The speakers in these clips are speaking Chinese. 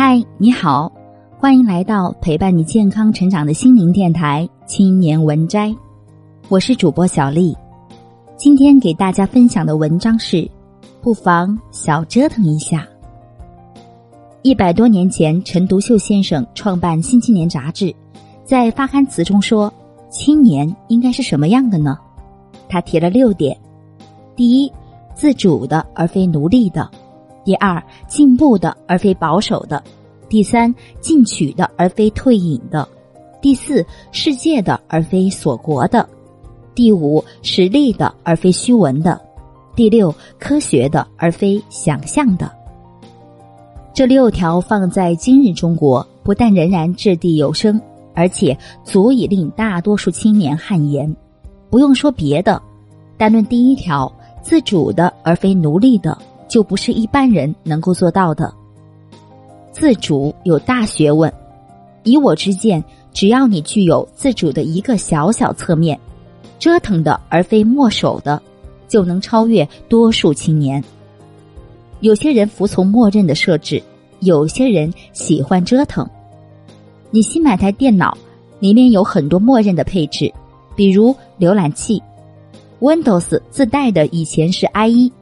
嗨，你好，欢迎来到陪伴你健康成长的心灵电台《青年文摘》，我是主播小丽。今天给大家分享的文章是：不妨小折腾一下。一百多年前，陈独秀先生创办《新青年》杂志，在发刊词中说：“青年应该是什么样的呢？”他提了六点：第一，自主的而非奴隶的。第二，进步的而非保守的；第三，进取的而非退隐的；第四，世界的而非锁国的；第五，实力的而非虚文的；第六，科学的而非想象的。这六条放在今日中国，不但仍然掷地有声，而且足以令大多数青年汗颜。不用说别的，单论第一条，自主的而非奴隶的。就不是一般人能够做到的。自主有大学问，以我之见，只要你具有自主的一个小小侧面，折腾的而非墨守的，就能超越多数青年。有些人服从默认的设置，有些人喜欢折腾。你新买台电脑，里面有很多默认的配置，比如浏览器，Windows 自带的以前是 IE。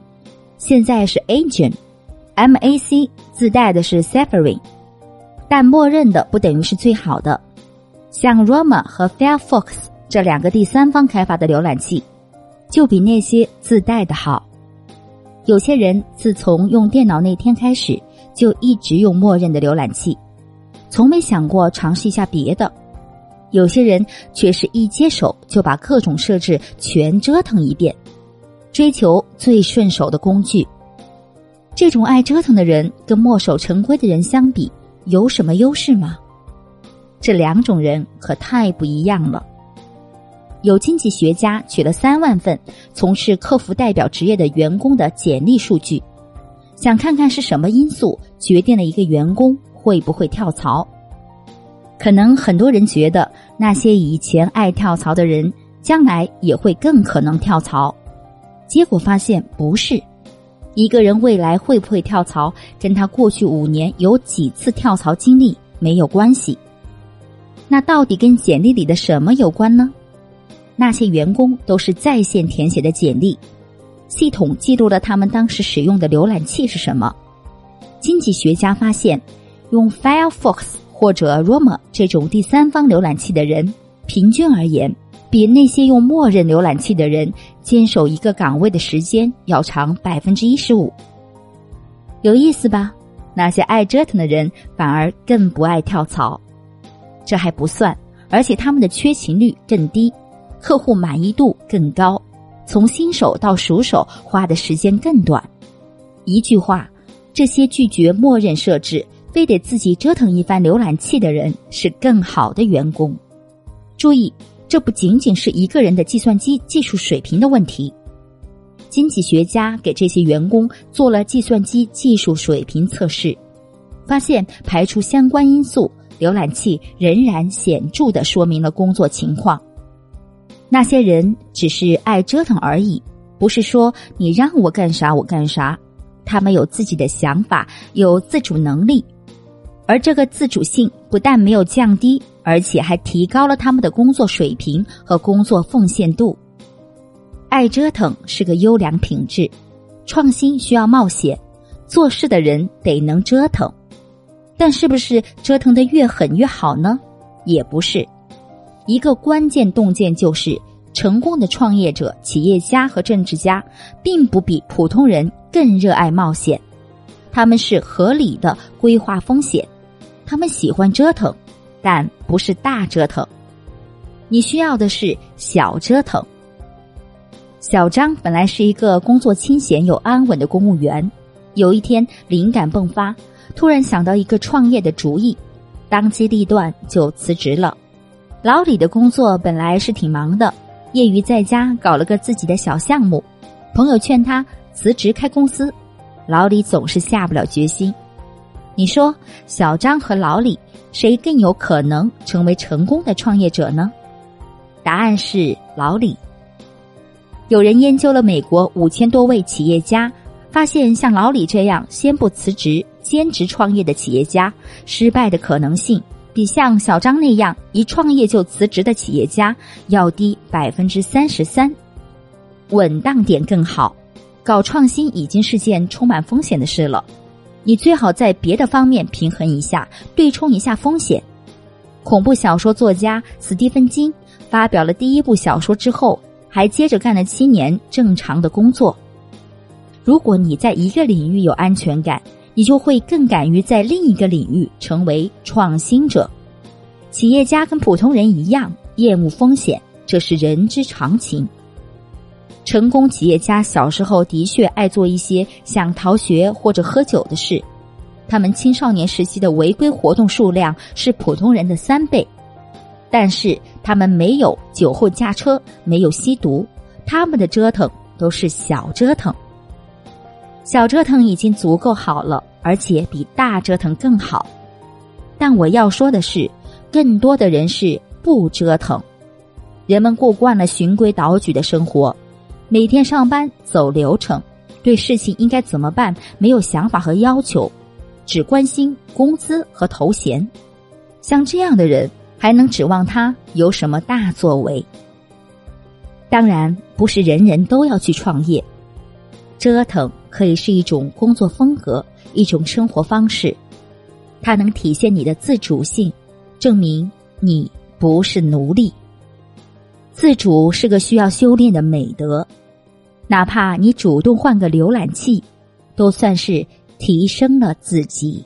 现在是 Agent，Mac 自带的是 Safari，但默认的不等于是最好的。像 Roma 和 Firefox 这两个第三方开发的浏览器，就比那些自带的好。有些人自从用电脑那天开始，就一直用默认的浏览器，从没想过尝试一下别的。有些人却是一接手就把各种设置全折腾一遍。追求最顺手的工具，这种爱折腾的人跟墨守成规的人相比，有什么优势吗？这两种人可太不一样了。有经济学家取了三万份从事客服代表职业的员工的简历数据，想看看是什么因素决定了一个员工会不会跳槽。可能很多人觉得那些以前爱跳槽的人，将来也会更可能跳槽。结果发现不是，一个人未来会不会跳槽，跟他过去五年有几次跳槽经历没有关系。那到底跟简历里的什么有关呢？那些员工都是在线填写的简历，系统记录了他们当时使用的浏览器是什么。经济学家发现，用 Firefox 或者 Roma 这种第三方浏览器的人，平均而言。比那些用默认浏览器的人坚守一个岗位的时间要长百分之一十五，有意思吧？那些爱折腾的人反而更不爱跳槽，这还不算，而且他们的缺勤率更低，客户满意度更高，从新手到熟手花的时间更短。一句话，这些拒绝默认设置，非得自己折腾一番浏览器的人是更好的员工。注意。这不仅仅是一个人的计算机技术水平的问题，经济学家给这些员工做了计算机技术水平测试，发现排除相关因素，浏览器仍然显著的说明了工作情况。那些人只是爱折腾而已，不是说你让我干啥我干啥，他们有自己的想法，有自主能力。而这个自主性不但没有降低，而且还提高了他们的工作水平和工作奉献度。爱折腾是个优良品质，创新需要冒险，做事的人得能折腾。但是不是折腾的越狠越好呢？也不是。一个关键洞见就是，成功的创业者、企业家和政治家，并不比普通人更热爱冒险，他们是合理的规划风险。他们喜欢折腾，但不是大折腾。你需要的是小折腾。小张本来是一个工作清闲又安稳的公务员，有一天灵感迸发，突然想到一个创业的主意，当机立断就辞职了。老李的工作本来是挺忙的，业余在家搞了个自己的小项目。朋友劝他辞职开公司，老李总是下不了决心。你说小张和老李谁更有可能成为成功的创业者呢？答案是老李。有人研究了美国五千多位企业家，发现像老李这样先不辞职兼职创业的企业家，失败的可能性比像小张那样一创业就辞职的企业家要低百分之三十三。稳当点更好，搞创新已经是件充满风险的事了，你最好在别的方面平衡一下，对冲一下风险。恐怖小说作家斯蒂芬金发表了第一部小说之后，还接着干了七年正常的工作。如果你在一个领域有安全感，你就会更敢于在另一个领域成为创新者。企业家跟普通人一样，厌恶风险，这是人之常情。成功企业家小时候的确爱做一些想逃学或者喝酒的事。他们青少年时期的违规活动数量是普通人的三倍，但是他们没有酒后驾车，没有吸毒，他们的折腾都是小折腾。小折腾已经足够好了，而且比大折腾更好。但我要说的是，更多的人是不折腾。人们过惯了循规蹈矩的生活，每天上班走流程，对事情应该怎么办没有想法和要求。只关心工资和头衔，像这样的人还能指望他有什么大作为？当然，不是人人都要去创业。折腾可以是一种工作风格，一种生活方式，它能体现你的自主性，证明你不是奴隶。自主是个需要修炼的美德，哪怕你主动换个浏览器，都算是。提升了自己。